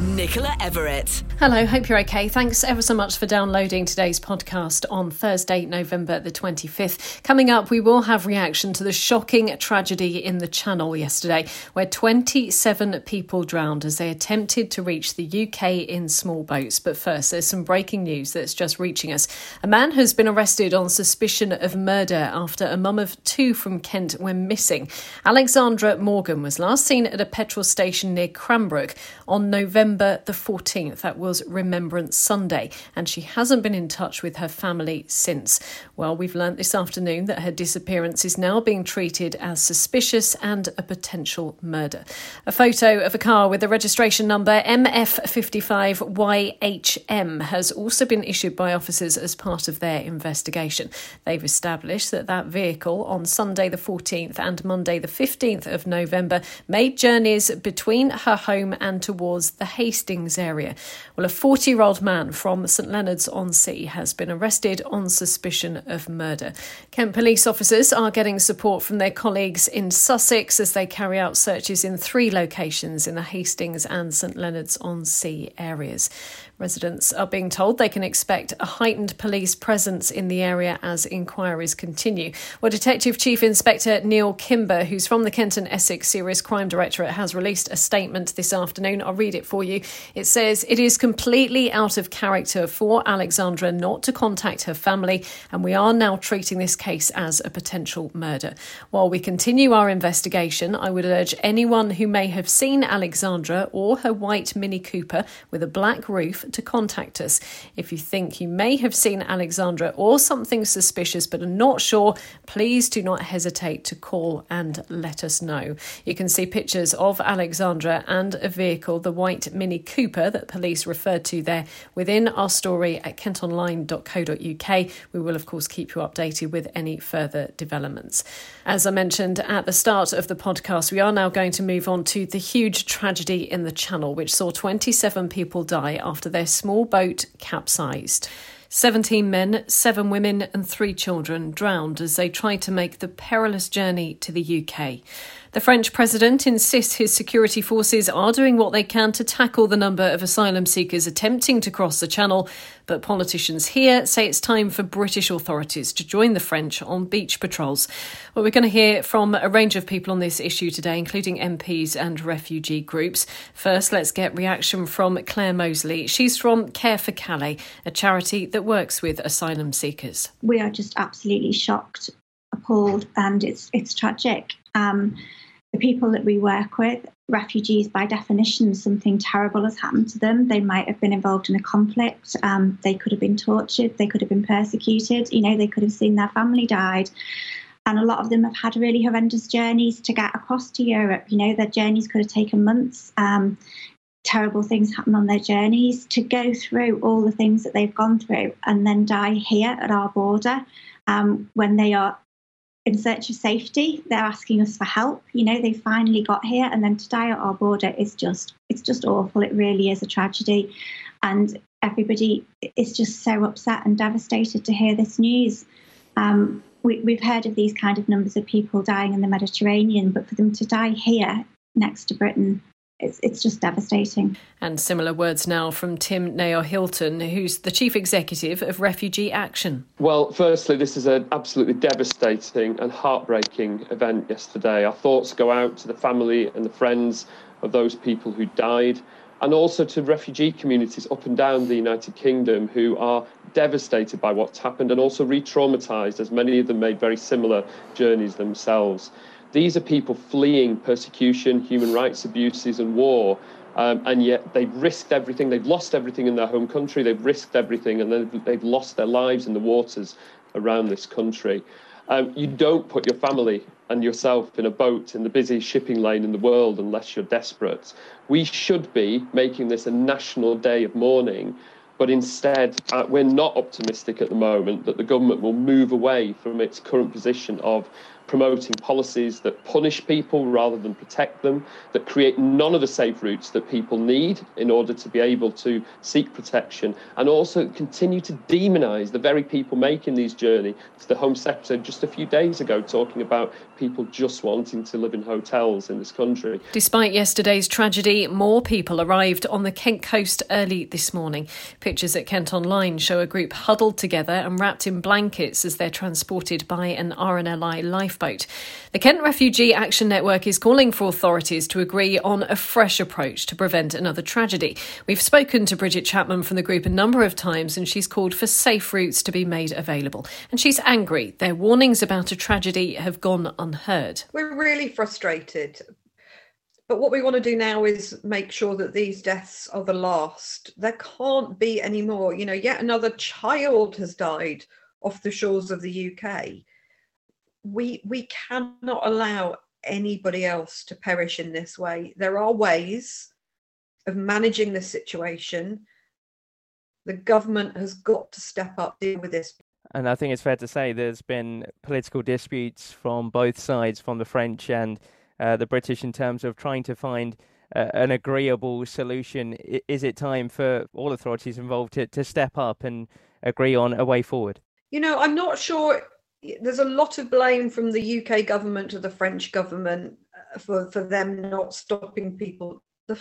Nicola Everett. Hello, hope you're okay. Thanks ever so much for downloading today's podcast on Thursday, November the 25th. Coming up, we will have reaction to the shocking tragedy in the Channel yesterday, where 27 people drowned as they attempted to reach the UK in small boats. But first, there's some breaking news that's just reaching us. A man has been arrested on suspicion of murder after a mum of two from Kent went missing. Alexandra Morgan was last seen at a petrol station near Cranbrook on November the 14th. That was Remembrance Sunday, and she hasn't been in touch with her family since. Well, we've learnt this afternoon that her disappearance is now being treated as suspicious and a potential murder. A photo of a car with the registration number MF55YHM has also been issued by officers as part of their investigation. They've established that that vehicle on Sunday the 14th and Monday the 15th of November made journeys between her home and towards the Hastings area. Well, a 40 year old man from St Leonard's on Sea has been arrested on suspicion of murder. Kent police officers are getting support from their colleagues in Sussex as they carry out searches in three locations in the Hastings and St Leonard's on Sea areas. Residents are being told they can expect a heightened police presence in the area as inquiries continue. Well, Detective Chief Inspector Neil Kimber, who's from the Kent and Essex Serious Crime Directorate, has released a statement this afternoon. I'll read it for you. It says, It is completely out of character for Alexandra not to contact her family, and we are now treating this case as a potential murder. While we continue our investigation, I would urge anyone who may have seen Alexandra or her white Mini Cooper with a black roof to contact us. If you think you may have seen Alexandra or something suspicious but are not sure, please do not hesitate to call and let us know. You can see pictures of Alexandra and a vehicle, the white Mini Cooper that police referred to there, within our story at kentonline.co.uk. We will, of course, keep you updated with any further developments. As I mentioned at the start of the podcast, we are now going to move on to the huge tragedy in the Channel, which saw 27 people die after their small boat capsized. 17 men, 7 women, and 3 children drowned as they tried to make the perilous journey to the UK. The French president insists his security forces are doing what they can to tackle the number of asylum seekers attempting to cross the Channel, but politicians here say it's time for British authorities to join the French on beach patrols. Well, we're going to hear from a range of people on this issue today, including MPs and refugee groups. First, let's get reaction from Clare Moseley. She's from Care for Calais, a charity that works with asylum seekers. We are just absolutely shocked, appalled, and it's it's tragic. Um, the people that we work with, refugees by definition, something terrible has happened to them. They might have been involved in a conflict. Um, they could have been tortured. They could have been persecuted. You know, they could have seen their family died. And a lot of them have had really horrendous journeys to get across to Europe. You know, their journeys could have taken months. Um, terrible things happen on their journeys. To go through all the things that they've gone through and then die here at our border um, when they are in search of safety. They're asking us for help. You know, they finally got here, and then to die at our border is just it's just awful. It really is a tragedy, and everybody is just so upset and devastated to hear this news. Um, we, we've heard of these kind of numbers of people dying in the Mediterranean, but for them to die here next to Britain it's, it's just devastating. And similar words now from Tim Naor Hilton, who's the chief executive of Refugee Action. Well, firstly, this is an absolutely devastating and heartbreaking event yesterday. Our thoughts go out to the family and the friends of those people who died. And also to refugee communities up and down the United Kingdom who are devastated by what's happened and also re traumatized, as many of them made very similar journeys themselves. These are people fleeing persecution, human rights abuses, and war. Um, and yet they've risked everything. They've lost everything in their home country. They've risked everything, and then they've lost their lives in the waters around this country. Um, you don't put your family and yourself in a boat in the busiest shipping lane in the world unless you're desperate. We should be making this a national day of mourning, but instead, uh, we're not optimistic at the moment that the government will move away from its current position of promoting policies that punish people rather than protect them, that create none of the safe routes that people need in order to be able to seek protection, and also continue to demonise the very people making these journeys. The Home Secretary just a few days ago talking about people just wanting to live in hotels in this country. Despite yesterday's tragedy, more people arrived on the Kent coast early this morning. Pictures at Kent Online show a group huddled together and wrapped in blankets as they're transported by an RNLI lifeboat. The Kent Refugee Action Network is calling for authorities to agree on a fresh approach to prevent another tragedy. We've spoken to Bridget Chapman from the group a number of times and she's called for safe routes to be made available. And she's angry. Their warnings about a tragedy have gone unheard. We're really frustrated. But what we want to do now is make sure that these deaths are the last. There can't be any more. You know, yet another child has died off the shores of the UK. We we cannot allow anybody else to perish in this way. There are ways of managing the situation. The government has got to step up deal with this. And I think it's fair to say there's been political disputes from both sides, from the French and uh, the British, in terms of trying to find uh, an agreeable solution. Is it time for all authorities involved to, to step up and agree on a way forward? You know, I'm not sure. There's a lot of blame from the UK government to the French government uh, for, for them not stopping people. The,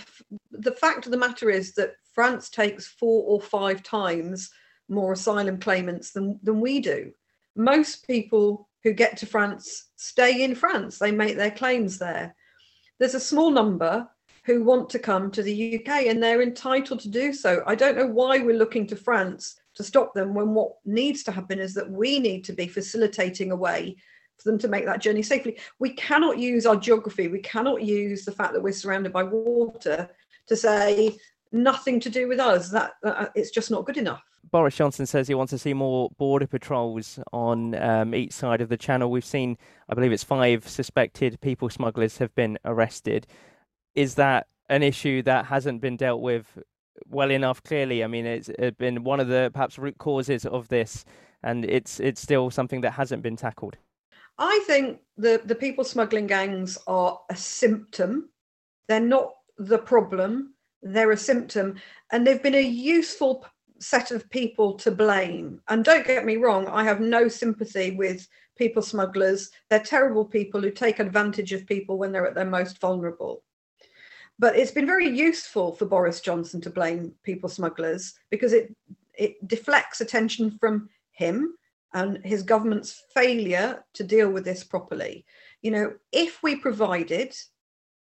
the fact of the matter is that France takes four or five times more asylum claimants than, than we do. Most people who get to France stay in France, they make their claims there. There's a small number who want to come to the UK and they're entitled to do so. I don't know why we're looking to France to stop them when what needs to happen is that we need to be facilitating a way for them to make that journey safely. We cannot use our geography, we cannot use the fact that we're surrounded by water to say nothing to do with us. That, that it's just not good enough. Boris Johnson says he wants to see more border patrols on um, each side of the channel. We've seen, I believe it's five suspected people smugglers have been arrested. Is that an issue that hasn't been dealt with well enough? Clearly, I mean, it's been one of the perhaps root causes of this, and it's it's still something that hasn't been tackled. I think the the people smuggling gangs are a symptom. They're not the problem. They're a symptom, and they've been a useful set of people to blame. And don't get me wrong, I have no sympathy with people smugglers. They're terrible people who take advantage of people when they're at their most vulnerable. But it's been very useful for Boris Johnson to blame people smugglers because it it deflects attention from him and his government's failure to deal with this properly. You know, if we provided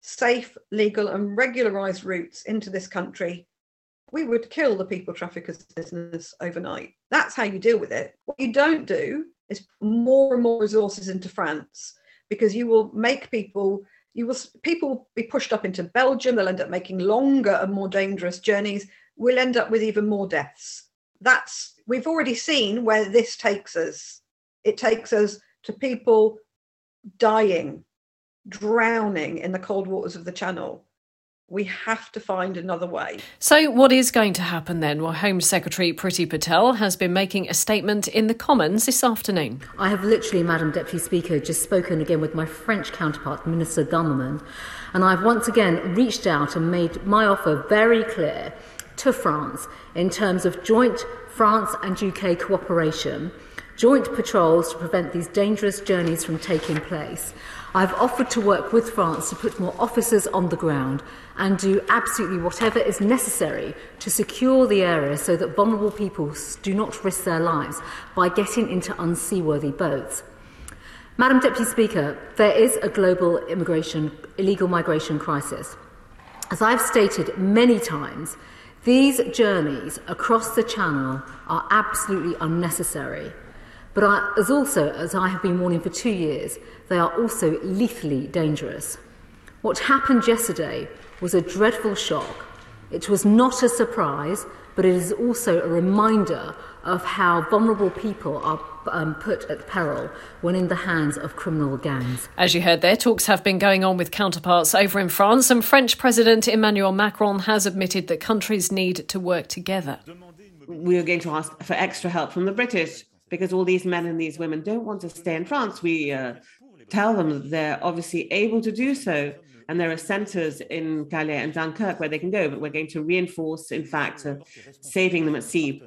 safe, legal, and regularized routes into this country, we would kill the people traffickers business overnight. That's how you deal with it. What you don't do is more and more resources into France because you will make people you will people will be pushed up into Belgium. They'll end up making longer and more dangerous journeys. We'll end up with even more deaths. That's we've already seen where this takes us. It takes us to people dying, drowning in the cold waters of the Channel we have to find another way. So, what is going to happen then? Well, Home Secretary Priti Patel has been making a statement in the Commons this afternoon. I have literally, Madam Deputy Speaker, just spoken again with my French counterpart, Minister Gummerman, and I've once again reached out and made my offer very clear to France in terms of joint France and UK cooperation, joint patrols to prevent these dangerous journeys from taking place. I've offered to work with France to put more officers on the ground and do absolutely whatever is necessary to secure the area so that vulnerable people do not risk their lives by getting into unseaworthy boats. Madam Deputy Speaker, there is a global immigration, illegal migration crisis. As I've stated many times, these journeys across the Channel are absolutely unnecessary. But I, as also, as I have been warning for two years, they are also lethally dangerous. What happened yesterday was a dreadful shock. It was not a surprise, but it is also a reminder of how vulnerable people are um, put at peril when in the hands of criminal gangs. As you heard there, talks have been going on with counterparts over in France, and French President Emmanuel Macron has admitted that countries need to work together. We are going to ask for extra help from the British because all these men and these women don't want to stay in France. We uh, tell them that they're obviously able to do so and there are centres in Calais and Dunkirk where they can go, but we're going to reinforce, in fact, uh, saving them at sea.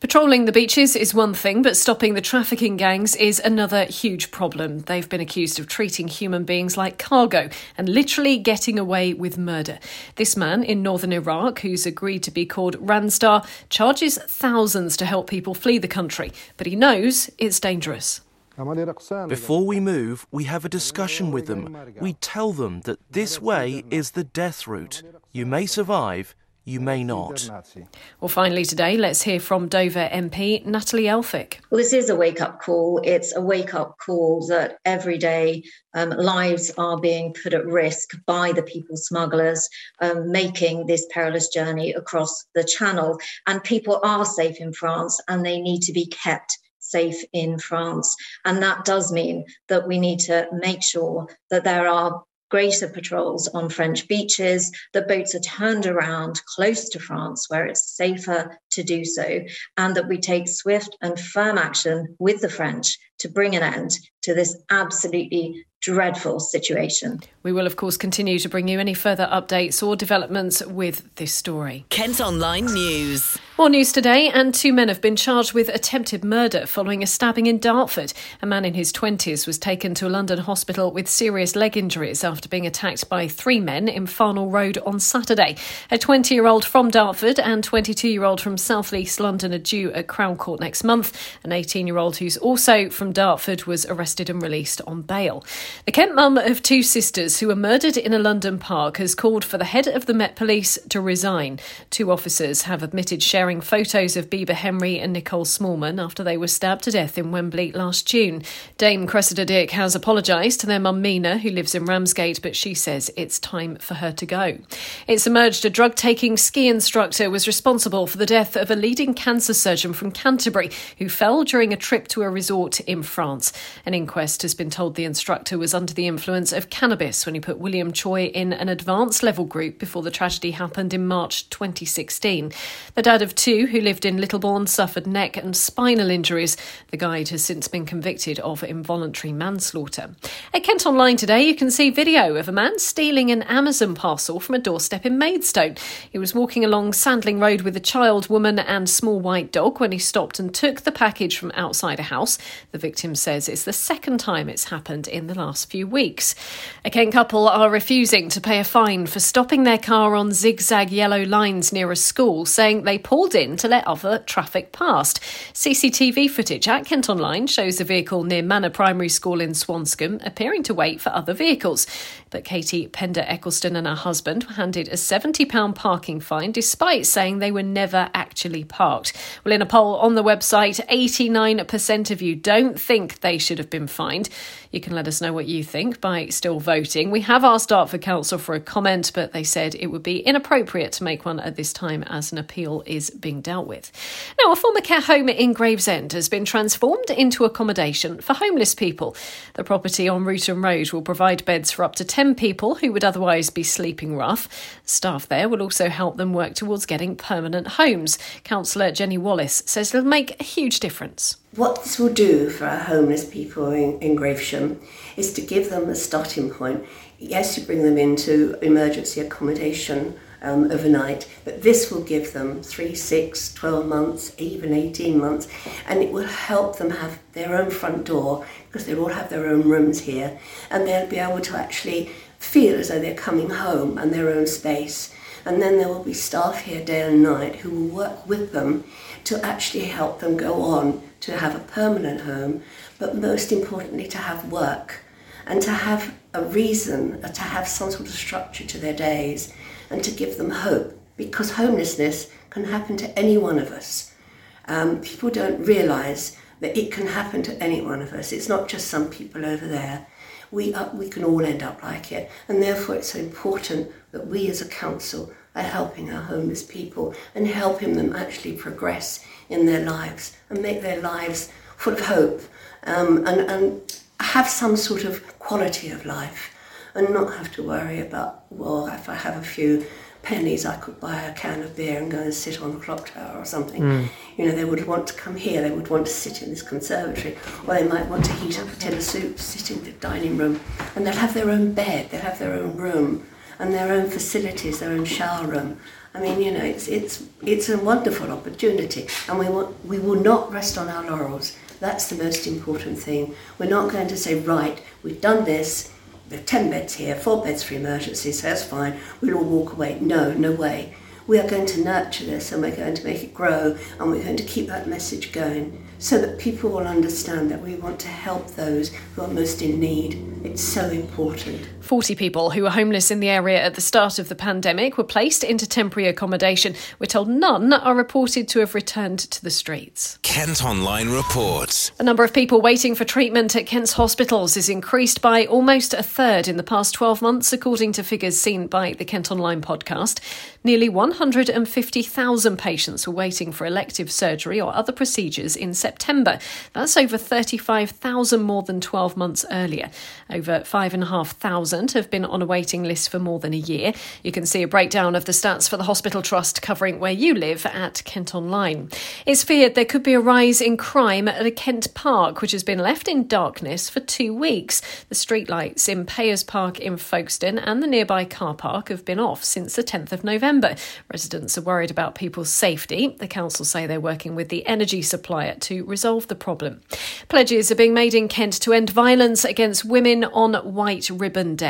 Patrolling the beaches is one thing, but stopping the trafficking gangs is another huge problem. They've been accused of treating human beings like cargo and literally getting away with murder. This man in northern Iraq, who's agreed to be called Ranstar, charges thousands to help people flee the country, but he knows it's dangerous. Before we move, we have a discussion with them. We tell them that this way is the death route. You may survive, you may not. Well, finally, today, let's hear from Dover MP Natalie Elphicke. Well, this is a wake up call. It's a wake up call that every day um, lives are being put at risk by the people smugglers um, making this perilous journey across the channel. And people are safe in France and they need to be kept safe in France. And that does mean that we need to make sure that there are greater patrols on French beaches, that boats are turned around close to France where it's safer to do so, and that we take swift and firm action with the French to bring an end to this absolutely dreadful situation. We will, of course, continue to bring you any further updates or developments with this story. Kent Online News. More news today, and two men have been charged with attempted murder following a stabbing in Dartford. A man in his 20s was taken to a London hospital with serious leg injuries after being attacked by three men in Farnell Road on Saturday. A 20 year old from Dartford and 22 year old from South East London are due at Crown Court next month. An 18 year old who's also from Dartford was arrested and released on bail. The Kent mum of two sisters who were murdered in a London park has called for the head of the Met Police to resign. Two officers have admitted sharing photos of Bibaa Henry and Nicole Smallman after they were stabbed to death in Wembley last June. Dame Cressida Dick has apologised to their mum Mina, who lives in Ramsgate, but she says it's time for her to go. It's emerged a drug taking ski instructor was responsible for the death of a leading cancer surgeon from Canterbury who fell during a trip to a resort in France. An inquest has been told the instructor was under the influence of cannabis when he put William Choi in an advanced level group before the tragedy happened in March 2016. The dad of two, who lived in Littlebourne, suffered neck and spinal injuries. The guide has since been convicted of involuntary manslaughter. At Kent Online today, you can see video of a man stealing an Amazon parcel from a doorstep in Maidstone. He was walking along Sandling Road with a child, woman, and small white dog when he stopped and took the package from outside a house. The victim says it's the second time it's happened in the last few weeks. A Kent couple are refusing to pay a fine for stopping their car on zigzag yellow lines near a school, saying they pulled in to let other traffic past. CCTV footage at Kent Online shows a vehicle near Manor Primary School in Swanscombe appearing to wait for other vehicles. But Katie Pender Eccleston and her husband were handed a £70 parking fine despite saying they were never actually parked. Well, in a poll on the website, 89% of you don't think they should have been fined. You can let us know what you think by still voting. We have asked Dartford Council for a comment, but they said it would be inappropriate to make one at this time as an appeal is being dealt with. Now, a former care home in Gravesend has been transformed into accommodation for homeless people. The property on Ruton Road will provide beds for up to 10 people who would otherwise be sleeping rough. Staff there will also help them work towards getting permanent homes. Councillor Jenny Wallace says it'll make a huge difference. What this will do for our homeless people in, in Gravesham is to give them a starting point. Yes, you bring them into emergency accommodation um, overnight, but this will give them three, six, 12 months, even 18 months, and it will help them have their own front door because they all have their own rooms here, and they'll be able to actually feel as though they're coming home and their own space. And then there will be staff here day and night who will work with them to actually help them go on to have a permanent home, but most importantly, to have work and to have a reason, to have some sort of structure to their days and to give them hope because homelessness can happen to any one of us. Um, people don't realise that it can happen to any one of us. It's not just some people over there. We, are, we can all end up like it, and therefore it's so important that we as a council are helping our homeless people and helping them actually progress in their lives and make their lives full of hope um, and, and have some sort of quality of life and not have to worry about, well, if I have a few pennies, I could buy a can of beer and go and sit on the clock tower or something. Mm. You know, they would want to come here, they would want to sit in this conservatory, or they might want to heat up a tin of soup, sit in the dining room, and they'll have their own bed, they'll have their own room, and their own facilities, their own shower room. I mean, you know, it's it's it's a wonderful opportunity, and we want we will not rest on our laurels. That's the most important thing. We're not going to say, right, we've done this. There are ten beds here, four beds for emergencies. So that's fine. We'll all walk away. No, no way. We are going to nurture this, and we're going to make it grow, and we're going to keep that message going so that people will understand that we want to help those who are most in need. It's so important. 40 people who were homeless in the area at the start of the pandemic were placed into temporary accommodation. We're told none are reported to have returned to the streets. Kent Online reports. The number of people waiting for treatment at Kent's hospitals is increased by almost a third in the past 12 months, according to figures seen by the Kent Online podcast. Nearly 150,000 patients were waiting for elective surgery or other procedures in September. That's over 35,000 more than 12 months earlier. Over 5,500 have been on a waiting list for more than a year. You can see a breakdown of the stats for the Hospital Trust covering where you live at Kent Online. It's feared there could be a rise in crime at a Kent park, which has been left in darkness for two weeks. The streetlights in Payers Park in Folkestone and the nearby car park have been off since the 10th of November. Residents are worried about people's safety. The council say they're working with the energy supplier to resolve the problem. Pledges are being made in Kent to end violence against women on White Ribbon Day.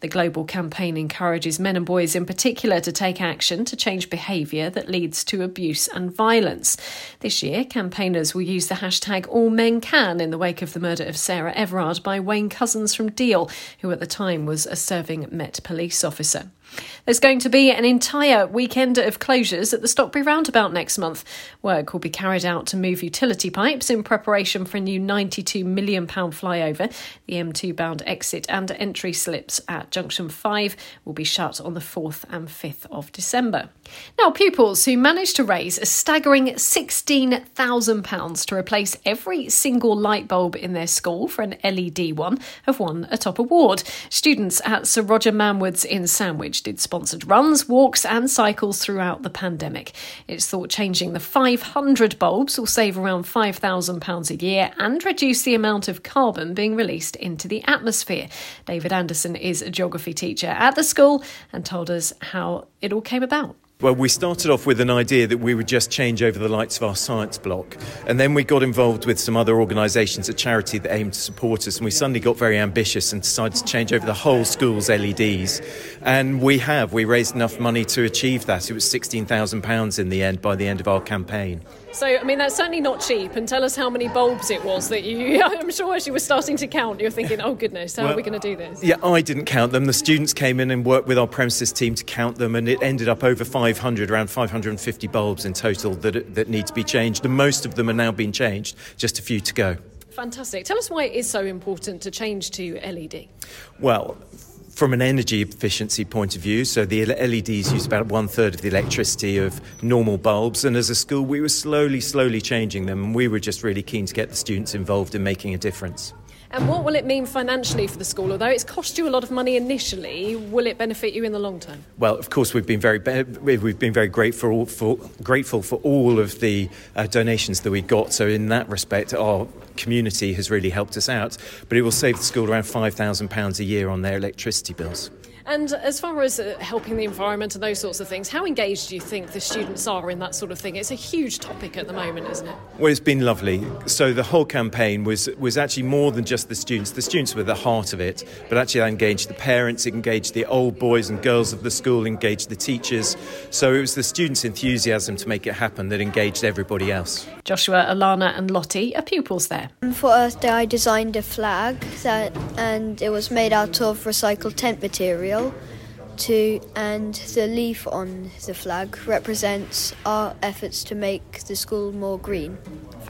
The global campaign encourages men and boys in particular to take action to change behaviour that leads to abuse and violence. This year, campaigners will use the hashtag All Men Can in the wake of the murder of Sarah Everard by Wayne Couzens from Deal, who at the time was a serving Met police officer. There's going to be an entire weekend of closures at the Stockbury roundabout next month. Work will be carried out to move utility pipes in preparation for a new £92 million flyover. The M2 bound exit and entry slips at Junction 5 will be shut on the 4th and 5th of December. Now, pupils who managed to raise a staggering £16,000 to replace every single light bulb in their school for an LED one have won a top award. Students at Sir Roger Manwood's in Sandwich did sponsored runs, walks, and cycles throughout the pandemic. It's thought changing the 500 bulbs will save around £5,000 a year and reduce the amount of carbon being released into the atmosphere. David Anderson is a geography teacher at the school and told us how it all came about. Well, we started off with an idea that we would just change over the lights of our science block. And then we got involved with some other organisations, a charity that aimed to support us. And we suddenly got very ambitious and decided to change over the whole school's LEDs. And we have. We raised enough money to achieve that. It was £16,000 in the end by the end of our campaign. So, I mean, that's certainly not cheap. And tell us how many bulbs it was that you, I'm sure as you were starting to count, you're thinking, oh goodness, how well, are we going to do this? Yeah, I didn't count them. The students came in and worked with our premises team to count them, and it ended up over 500, around 550 bulbs in total that, that need to be changed. And most of them are now being changed, just a few to go. Fantastic. Tell us why it is so important to change to LED. Well, from an energy efficiency point of view, so the LEDs use about one third of the electricity of normal bulbs, and as a school, we were slowly, slowly changing them, and we were just really keen to get the students involved in making a difference. And what will it mean financially for the school? Although it's cost you a lot of money initially, will it benefit you in the long term? Well, of course, we've been very we've been very grateful for, grateful for all of the uh, donations that we got. So in that respect, our community has really helped us out. But it will save the school around five thousand pounds a year on their electricity bills. And as far as uh, helping the environment and those sorts of things, how engaged do you think the students are in that sort of thing? It's a huge topic at the moment, isn't it? Well, it's been lovely. So the whole campaign was was actually more than just the students. The students were the heart of it, but actually I engaged the parents, it engaged the old boys and girls of the school, engaged the teachers. So it was the students' enthusiasm to make it happen that engaged everybody else. Joshua, Alana, and Lottie are pupils there. For Earth Day, I designed a flag that, and it was made out of recycled tent material to and the leaf on the flag represents our efforts to make the school more green.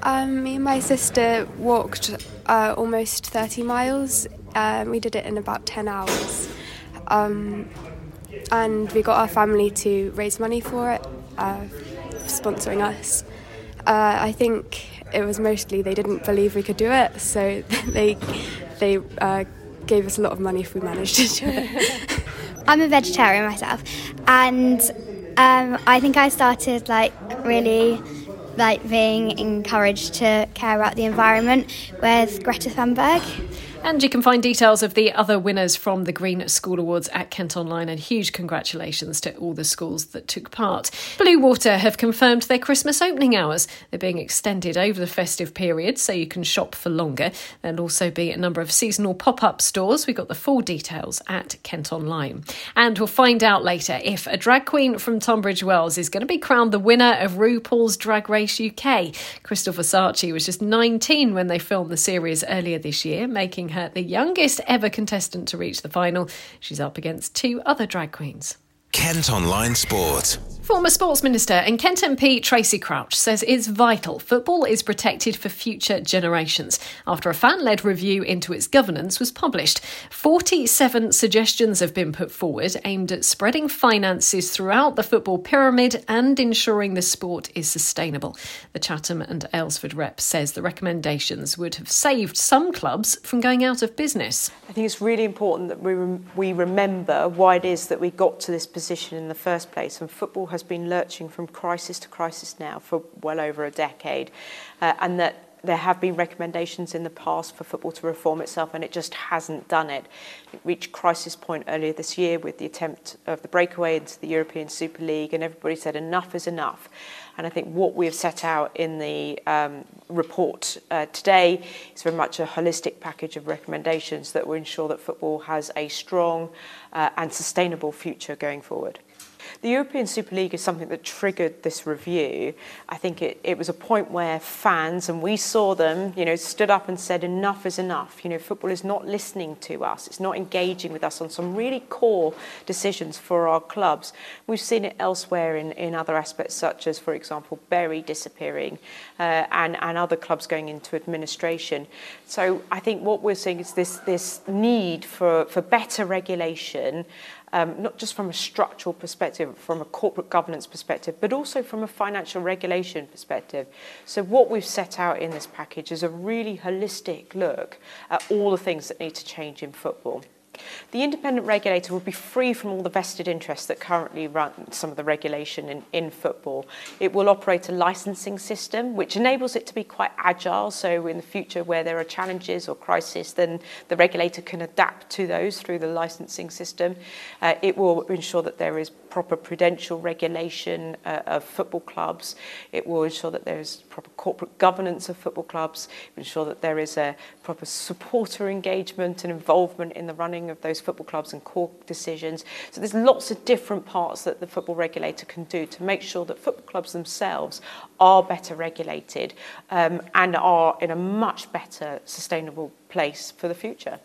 Um, me and my sister walked uh, almost 30 miles. Um, we did it in about 10 hours. Um, and we got our family to raise money for it, uh, sponsoring us. Uh, I think it was mostly they didn't believe we could do it, so they they uh, gave us a lot of money if we managed to do it. I'm a vegetarian myself, and um, I think I started like really like being encouraged to care about the environment with Greta Thunberg. And you can find details of the other winners from the Green School Awards at Kent Online, and huge congratulations to all the schools that took part. Bluewater have confirmed their Christmas opening hours. They're being extended over the festive period, so you can shop for longer. There'll also be a number of seasonal pop up stores. We've got the full details at Kent Online. And we'll find out later if a drag queen from Tunbridge Wells is going to be crowned the winner of RuPaul's Drag Race UK. Krystal Versace was just 19 when they filmed the series earlier this year, making making her the youngest ever contestant to reach the final. She's up against two other drag queens. Kent Online Sport. Former Sports Minister and Kent MP Tracey Crouch says it's vital football is protected for future generations after a fan led review into its governance was published. 47 suggestions have been put forward aimed at spreading finances throughout the football pyramid and ensuring the sport is sustainable. The Chatham and Aylesford rep says the recommendations would have saved some clubs from going out of business. I think it's really important that we, rem- we remember why it is that we got to this position in the first place, and football has been lurching from crisis to crisis now for well over a decade, uh, and that there have been recommendations in the past for football to reform itself, and it just hasn't done it. It reached crisis point earlier this year with the attempt of the breakaway into the European Super League, and everybody said enough is enough. And I think what we have set out in the um, report uh, today is very much a holistic package of recommendations that will ensure that football has a strong uh, and sustainable future going forward. The European Super League is something that triggered this review. I think it, it was a point where fans, and we saw them, you know, stood up and said, enough is enough. You know, football is not listening to us. It's not engaging with us on some really core decisions for our clubs. We've seen it elsewhere in, in other aspects, such as, for example, Bury disappearing uh, and, and other clubs going into administration. So I think what we're seeing is this, this need for, for better regulation um, not just from a structural perspective, from a corporate governance perspective, but also from a financial regulation perspective. So, what we've set out in this package is a really holistic look at all the things that need to change in football. The independent regulator will be free from all the vested interests that currently run some of the regulation in, in football. It will operate a licensing system which enables it to be quite agile. So, in the future, where there are challenges or crises, then the regulator can adapt to those through the licensing system. Uh, it will ensure that there is proper prudential regulation uh, of football clubs. It will ensure that there is proper corporate governance of football clubs. It will ensure that there is a proper supporter engagement and involvement in the running of those football clubs and court decisions. So there's lots of different parts that the football regulator can do to make sure that football clubs themselves are better regulated um, and are in a much better sustainable place for the future.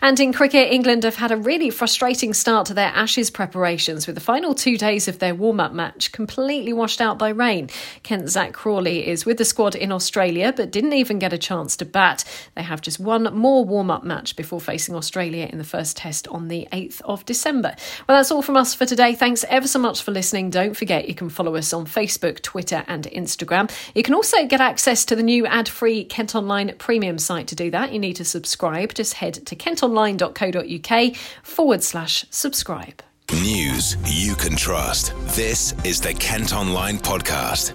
And in cricket, England have had a really frustrating start to their Ashes preparations with the final two days of their warm up match completely washed out by rain. Kent Zach Crawley is with the squad in Australia but didn't even get a chance to bat. They have just one more warm up match before facing Australia in the first test on the 8th of December. Well, that's all from us for today. Thanks ever so much for listening. Don't forget you can follow us on Facebook, Twitter, and Instagram. You can also get access to the new ad free Kent Online premium site. To do that, you need to subscribe. Just head to kentonline.co.uk forward slash subscribe. News you can trust. This is the Kent Online Podcast.